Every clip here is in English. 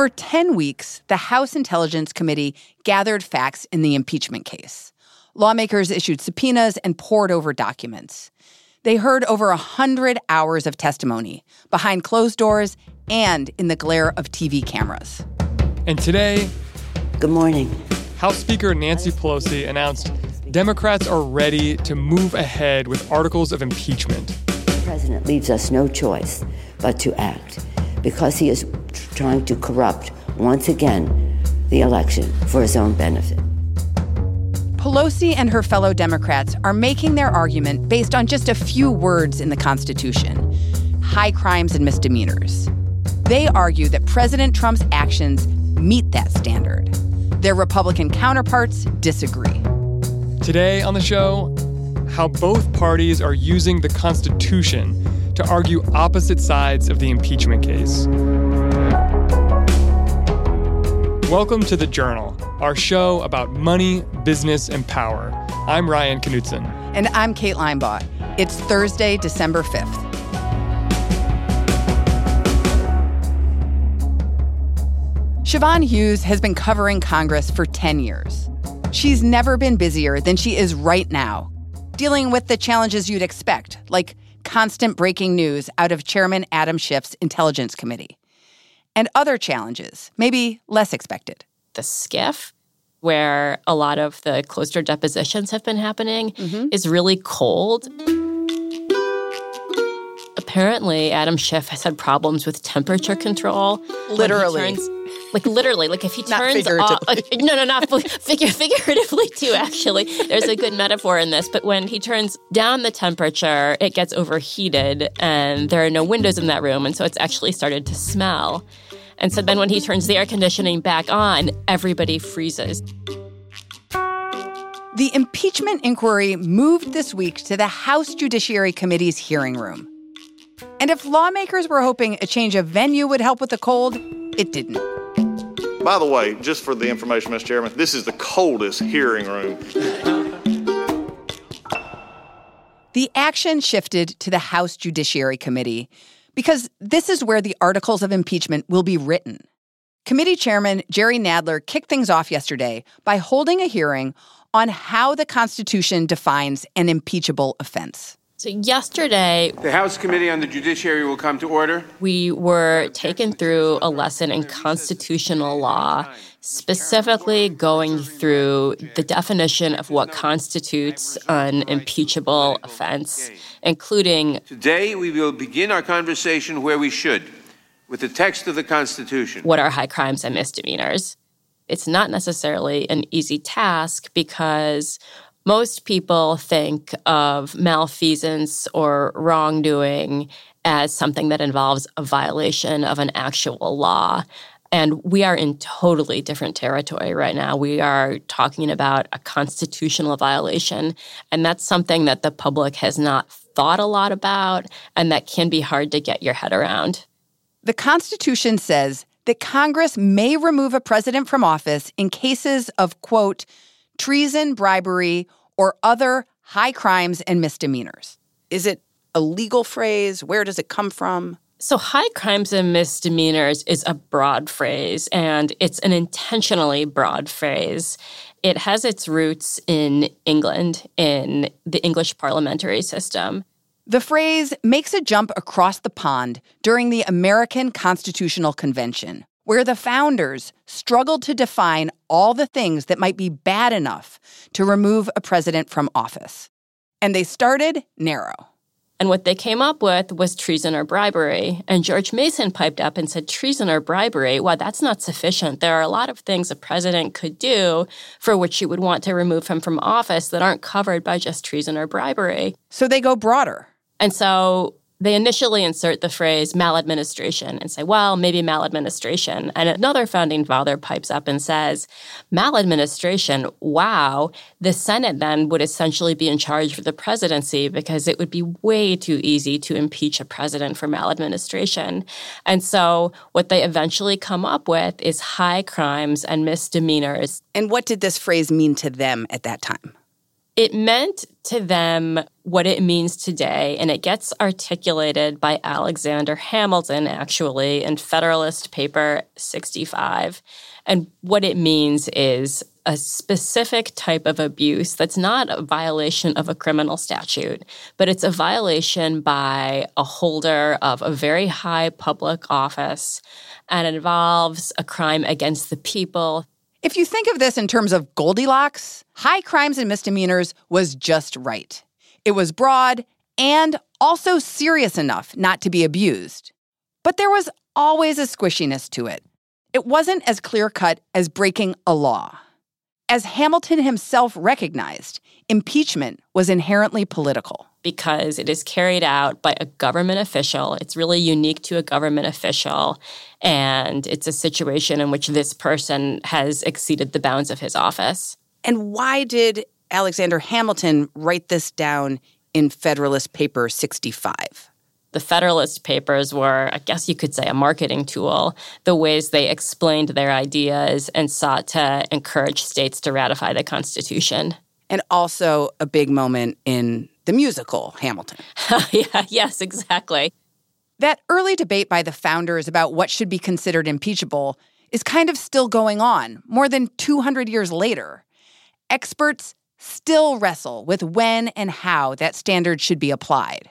For 10 weeks, the House Intelligence Committee gathered facts in the impeachment case. Lawmakers issued subpoenas and pored over documents. They heard over 100 hours of testimony behind closed doors and in the glare of TV cameras. And today, Good morning. House Speaker Nancy Pelosi announced Democrats are ready to move ahead with articles of impeachment. The president leaves us no choice but to act because he is trying to corrupt once again the election for his own benefit. Pelosi and her fellow Democrats are making their argument based on just a few words in the Constitution high crimes and misdemeanors. They argue that President Trump's actions meet that standard. Their Republican counterparts disagree. Today on the show, how both parties are using the Constitution to argue opposite sides of the impeachment case. Welcome to The Journal, our show about money, business, and power. I'm Ryan Knutson. And I'm Kate Linebaugh. It's Thursday, December 5th. Siobhan Hughes has been covering Congress for 10 years. She's never been busier than she is right now, dealing with the challenges you'd expect, like constant breaking news out of Chairman Adam Schiff's Intelligence Committee, and other challenges, maybe less expected. The SCIF where a lot of the closed door depositions have been happening, mm-hmm. is really cold. Apparently, Adam Schiff has had problems with temperature mm. control. Literally. turns- like literally, like if he turns off, figuratively. no, no, not figure, figuratively too. Actually, there's a good metaphor in this. But when he turns down the temperature, it gets overheated, and there are no windows in that room, and so it's actually started to smell. And so then when he turns the air conditioning back on, everybody freezes. The impeachment inquiry moved this week to the House Judiciary Committee's hearing room. And if lawmakers were hoping a change of venue would help with the cold, it didn't. By the way, just for the information, Mr. Chairman, this is the coldest hearing room. The action shifted to the House Judiciary Committee because this is where the articles of impeachment will be written. Committee Chairman Jerry Nadler kicked things off yesterday by holding a hearing on how the Constitution defines an impeachable offense. So yesterday, The House Committee on the Judiciary will come to order. we were taken through a lesson in constitutional law, specifically going through the definition of what constitutes an impeachable offense, including Today, we will begin our conversation where we should, with the text of the Constitution. what are high crimes and misdemeanors. It's not necessarily an easy task because most people think of malfeasance or wrongdoing as something that involves a violation of an actual law. And we are in totally different territory right now. We are talking about a constitutional violation. And that's something that the public has not thought a lot about and that can be hard to get your head around. The Constitution says that Congress may remove a president from office in cases of, quote, treason, bribery, or other high crimes and misdemeanors. Is it a legal phrase? Where does it come from? So, high crimes and misdemeanors is a broad phrase, and it's an intentionally broad phrase. It has its roots in England, in the English parliamentary system. The phrase makes a jump across the pond during the American Constitutional Convention, where the founders struggled to define all the things that might be bad enough to remove a president from office. And they started narrow. And what they came up with was treason or bribery. And George Mason piped up and said, treason or bribery, well, that's not sufficient. There are a lot of things a president could do for which you would want to remove him from office that aren't covered by just treason or bribery. So they go broader. And so they initially insert the phrase maladministration and say, well, maybe maladministration. And another founding father pipes up and says, maladministration, wow, the Senate then would essentially be in charge of the presidency because it would be way too easy to impeach a president for maladministration. And so what they eventually come up with is high crimes and misdemeanors. And what did this phrase mean to them at that time? It meant to them what it means today, and it gets articulated by Alexander Hamilton, actually, in Federalist Paper 65. And what it means is a specific type of abuse that's not a violation of a criminal statute, but it's a violation by a holder of a very high public office and involves a crime against the people. If you think of this in terms of Goldilocks, high crimes and misdemeanors was just right. It was broad and also serious enough not to be abused. But there was always a squishiness to it. It wasn't as clear cut as breaking a law. As Hamilton himself recognized, impeachment was inherently political. Because it is carried out by a government official. It's really unique to a government official. And it's a situation in which this person has exceeded the bounds of his office. And why did Alexander Hamilton write this down in Federalist Paper 65? The Federalist Papers were, I guess you could say, a marketing tool, the ways they explained their ideas and sought to encourage states to ratify the Constitution. And also a big moment in the musical Hamilton. yeah, yes, exactly. That early debate by the founders about what should be considered impeachable is kind of still going on more than 200 years later. Experts still wrestle with when and how that standard should be applied.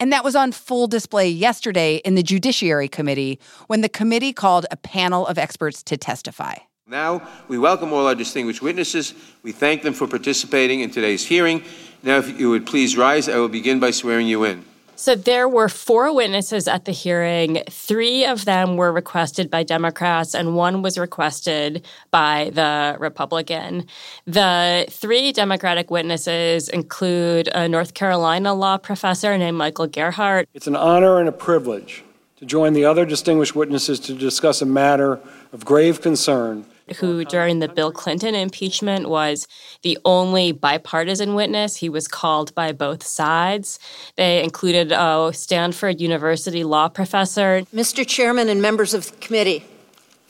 And that was on full display yesterday in the Judiciary Committee when the committee called a panel of experts to testify. Now, we welcome all our distinguished witnesses. We thank them for participating in today's hearing. Now, if you would please rise, I will begin by swearing you in. So there were four witnesses at the hearing. Three of them were requested by Democrats, and one was requested by the Republican. The three Democratic witnesses include a North Carolina law professor named Michael Gerhardt. It's an honor and a privilege to join the other distinguished witnesses to discuss a matter of grave concern who during the Bill Clinton impeachment was the only bipartisan witness. He was called by both sides. They included a Stanford University law professor. Mr. Chairman and members of the committee,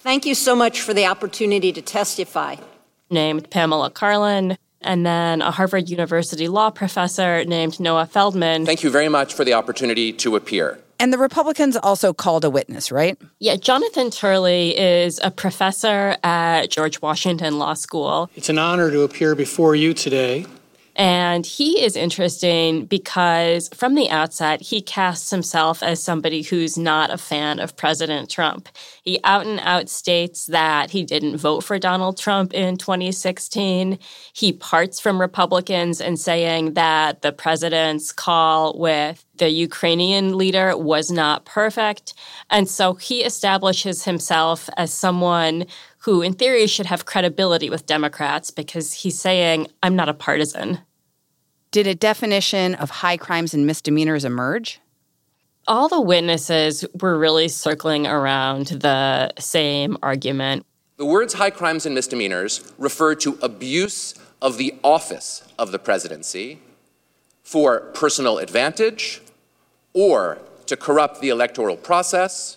thank you so much for the opportunity to testify. Named Pamela Karlan, and then a Harvard University law professor named Noah Feldman. Thank you very much for the opportunity to appear. And the Republicans also called a witness, right? Yeah, Jonathan Turley is a professor at George Washington Law School. It's an honor to appear before you today. And he is interesting because from the outset, he casts himself as somebody who's not a fan of President Trump. He out and out states that he didn't vote for Donald Trump in 2016. He parts from Republicans and saying that the president's call with the Ukrainian leader was not perfect. And so he establishes himself as someone who, in theory, should have credibility with Democrats because he's saying, I'm not a partisan. Did a definition of high crimes and misdemeanors emerge? All the witnesses were really circling around the same argument. The words high crimes and misdemeanors refer to abuse of the office of the presidency for personal advantage or to corrupt the electoral process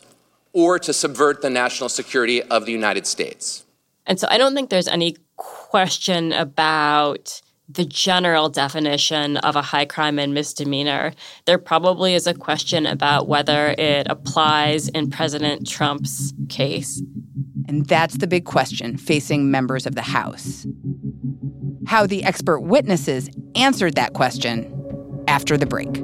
or to subvert the national security of the United States. And so I don't think there's any question about the general definition of a high crime and misdemeanor. There probably is a question about whether it applies in President Trump's case. And that's the big question facing members of the House. How the expert witnesses answered that question after the break.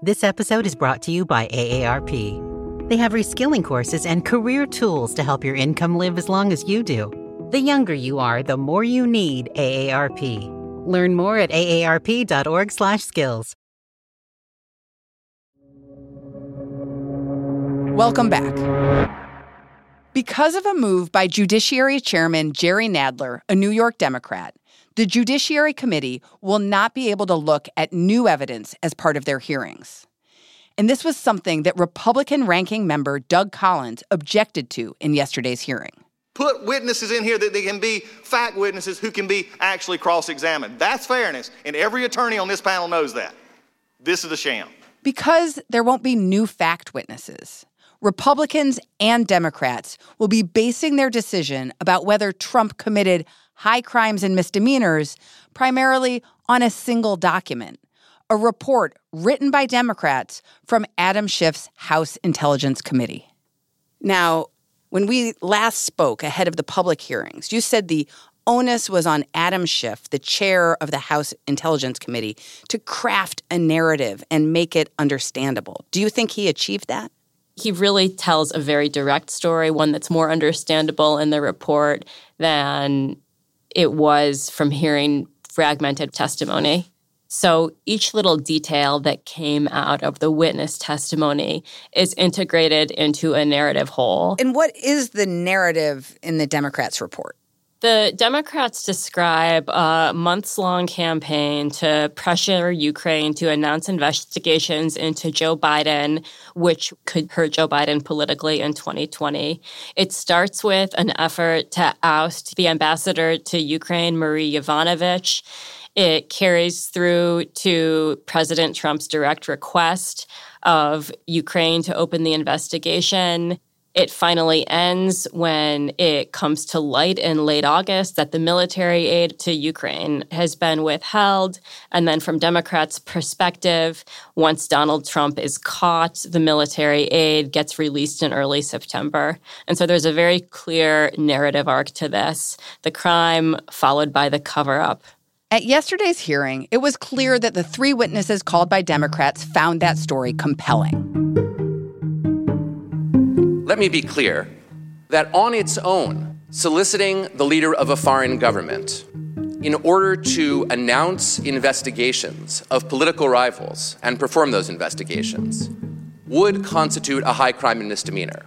This episode is brought to you by AARP. They have reskilling courses and career tools to help your income live as long as you do. The younger you are, the more you need AARP. Learn more at aarp.org/skills. Welcome back. Because of a move by Judiciary Chairman Jerry Nadler, a New York Democrat, the Judiciary Committee will not be able to look at new evidence as part of their hearings. And this was something that Republican ranking member Doug Collins objected to in yesterday's hearing. Put witnesses in here that they can be fact witnesses who can be actually cross examined. That's fairness, and every attorney on this panel knows that. This is a sham. Because there won't be new fact witnesses, Republicans and Democrats will be basing their decision about whether Trump committed high crimes and misdemeanors primarily on a single document, a report written by Democrats from Adam Schiff's House Intelligence Committee. Now, when we last spoke ahead of the public hearings, you said the onus was on Adam Schiff, the chair of the House Intelligence Committee, to craft a narrative and make it understandable. Do you think he achieved that? he really tells a very direct story, one that's more understandable in the report than it was from hearing fragmented testimony. So each little detail that came out of the witness testimony is integrated into a narrative whole. And what is the narrative in the Democrats' report? The Democrats describe a months long campaign to pressure Ukraine to announce investigations into Joe Biden, which could hurt Joe Biden politically in 2020. It starts with an effort to oust the ambassador to Ukraine, Marie Yovanovitch. It carries through to President Trump's direct request of Ukraine to open the investigation. It finally ends when it comes to light in late August that the military aid to Ukraine has been withheld. And then, from Democrats' perspective, once Donald Trump is caught, the military aid gets released in early September. And so there's a very clear narrative arc to this the crime followed by the cover up. At yesterday's hearing, it was clear that the three witnesses called by Democrats found that story compelling. Let me be clear that on its own, soliciting the leader of a foreign government in order to announce investigations of political rivals and perform those investigations would constitute a high crime and misdemeanor.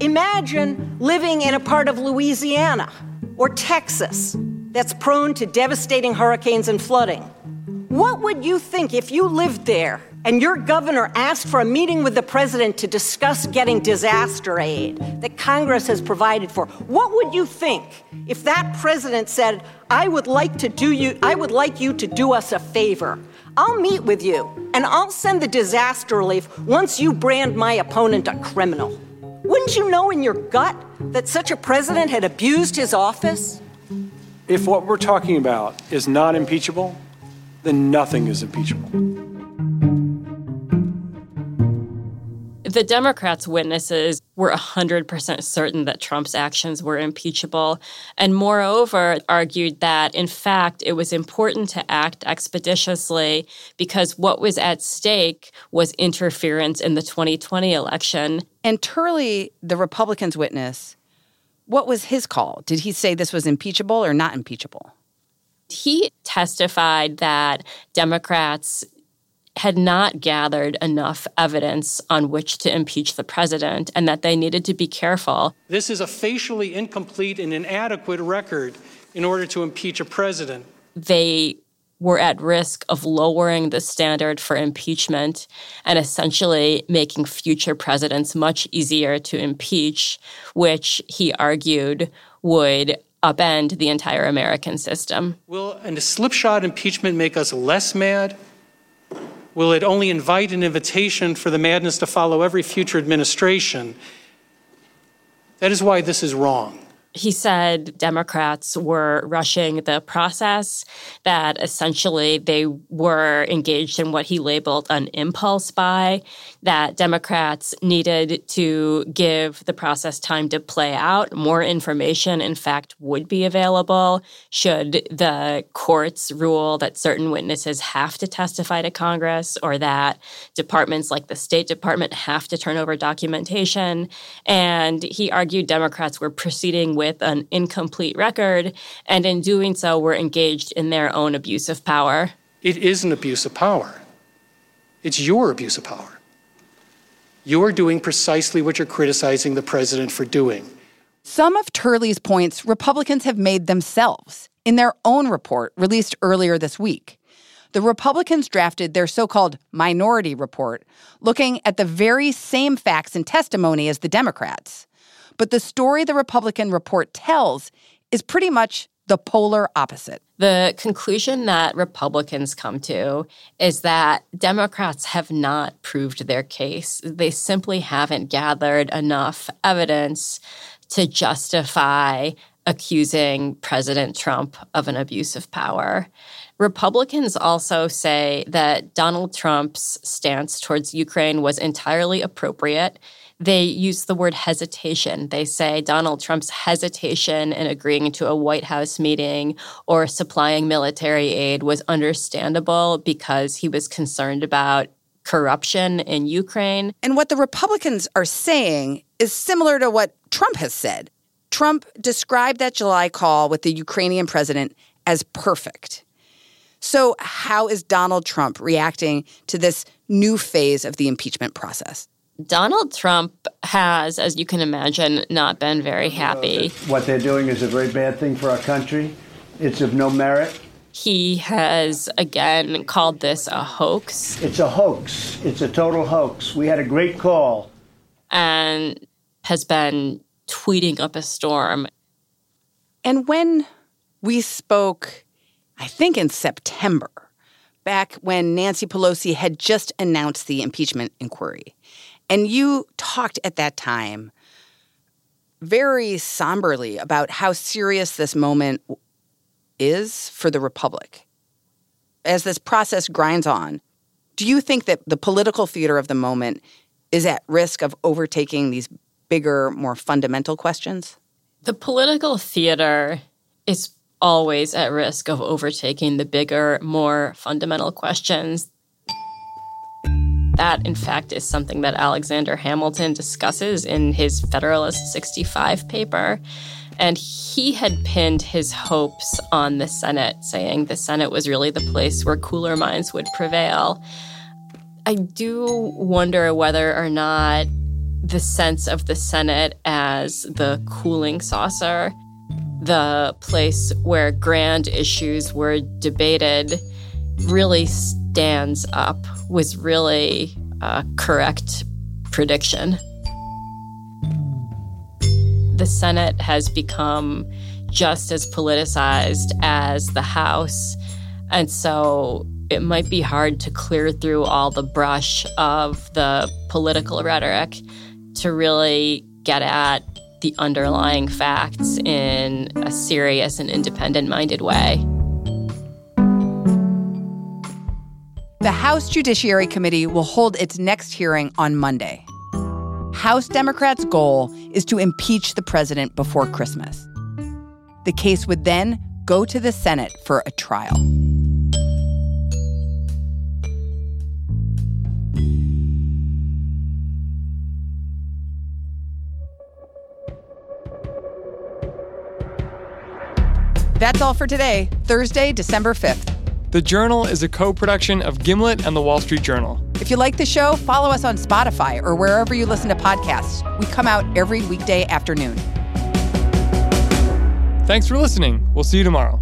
Imagine living in a part of Louisiana or Texas that's prone to devastating hurricanes and flooding. What would you think if you lived there and your governor asked for a meeting with the president to discuss getting disaster aid that Congress has provided for, what would you think if that president said, I would like to do you I would like you to do us a favor. I'll meet with you and I'll send the disaster relief once you brand my opponent a criminal. Wouldn't you know in your gut that such a president had abused his office? If what we're talking about is not impeachable, then nothing is impeachable. The Democrats' witnesses were 100% certain that Trump's actions were impeachable, and moreover, argued that, in fact, it was important to act expeditiously because what was at stake was interference in the 2020 election. And Turley, the Republicans' witness, what was his call? Did he say this was impeachable or not impeachable? He testified that Democrats had not gathered enough evidence on which to impeach the president and that they needed to be careful. This is a facially incomplete and inadequate record in order to impeach a president. They were at risk of lowering the standard for impeachment and essentially making future presidents much easier to impeach, which he argued would upend the entire American system. Will a slipshod impeachment make us less mad? Will it only invite an invitation for the madness to follow every future administration? That is why this is wrong. He said Democrats were rushing the process, that essentially they were engaged in what he labeled an impulse buy, that Democrats needed to give the process time to play out. More information, in fact, would be available should the courts rule that certain witnesses have to testify to Congress or that departments like the State Department have to turn over documentation. And he argued Democrats were proceeding with an incomplete record, and in doing so, were engaged in their own abuse of power. It is an abuse of power. It's your abuse of power. You're doing precisely what you're criticizing the president for doing. Some of Turley's points Republicans have made themselves in their own report released earlier this week. The Republicans drafted their so called minority report, looking at the very same facts and testimony as the Democrats. But the story the Republican report tells is pretty much the polar opposite. The conclusion that Republicans come to is that Democrats have not proved their case. They simply haven't gathered enough evidence to justify accusing President Trump of an abuse of power. Republicans also say that Donald Trump's stance towards Ukraine was entirely appropriate they use the word hesitation. They say Donald Trump's hesitation in agreeing to a White House meeting or supplying military aid was understandable because he was concerned about corruption in Ukraine. And what the Republicans are saying is similar to what Trump has said. Trump described that July call with the Ukrainian president as perfect. So, how is Donald Trump reacting to this new phase of the impeachment process? Donald Trump has, as you can imagine, not been very happy. What they're doing is a very bad thing for our country. It's of no merit. He has again called this a hoax. It's a hoax. It's a total hoax. We had a great call. And has been tweeting up a storm. And when we spoke, I think in September, back when Nancy Pelosi had just announced the impeachment inquiry, and you talked at that time very somberly about how serious this moment is for the Republic. As this process grinds on, do you think that the political theater of the moment is at risk of overtaking these bigger, more fundamental questions? The political theater is always at risk of overtaking the bigger, more fundamental questions that, in fact, is something that Alexander Hamilton discusses in his Federalist 65 paper. And he had pinned his hopes on the Senate, saying the Senate was really the place where cooler minds would prevail. I do wonder whether or not the sense of the Senate as the cooling saucer, the place where grand issues were debated, really stands up was really a correct prediction. The Senate has become just as politicized as the House. And so it might be hard to clear through all the brush of the political rhetoric to really get at the underlying facts in a serious and independent minded way. The House Judiciary Committee will hold its next hearing on Monday. House Democrats' goal is to impeach the president before Christmas. The case would then go to the Senate for a trial. That's all for today, Thursday, December 5th. The Journal is a co production of Gimlet and The Wall Street Journal. If you like the show, follow us on Spotify or wherever you listen to podcasts. We come out every weekday afternoon. Thanks for listening. We'll see you tomorrow.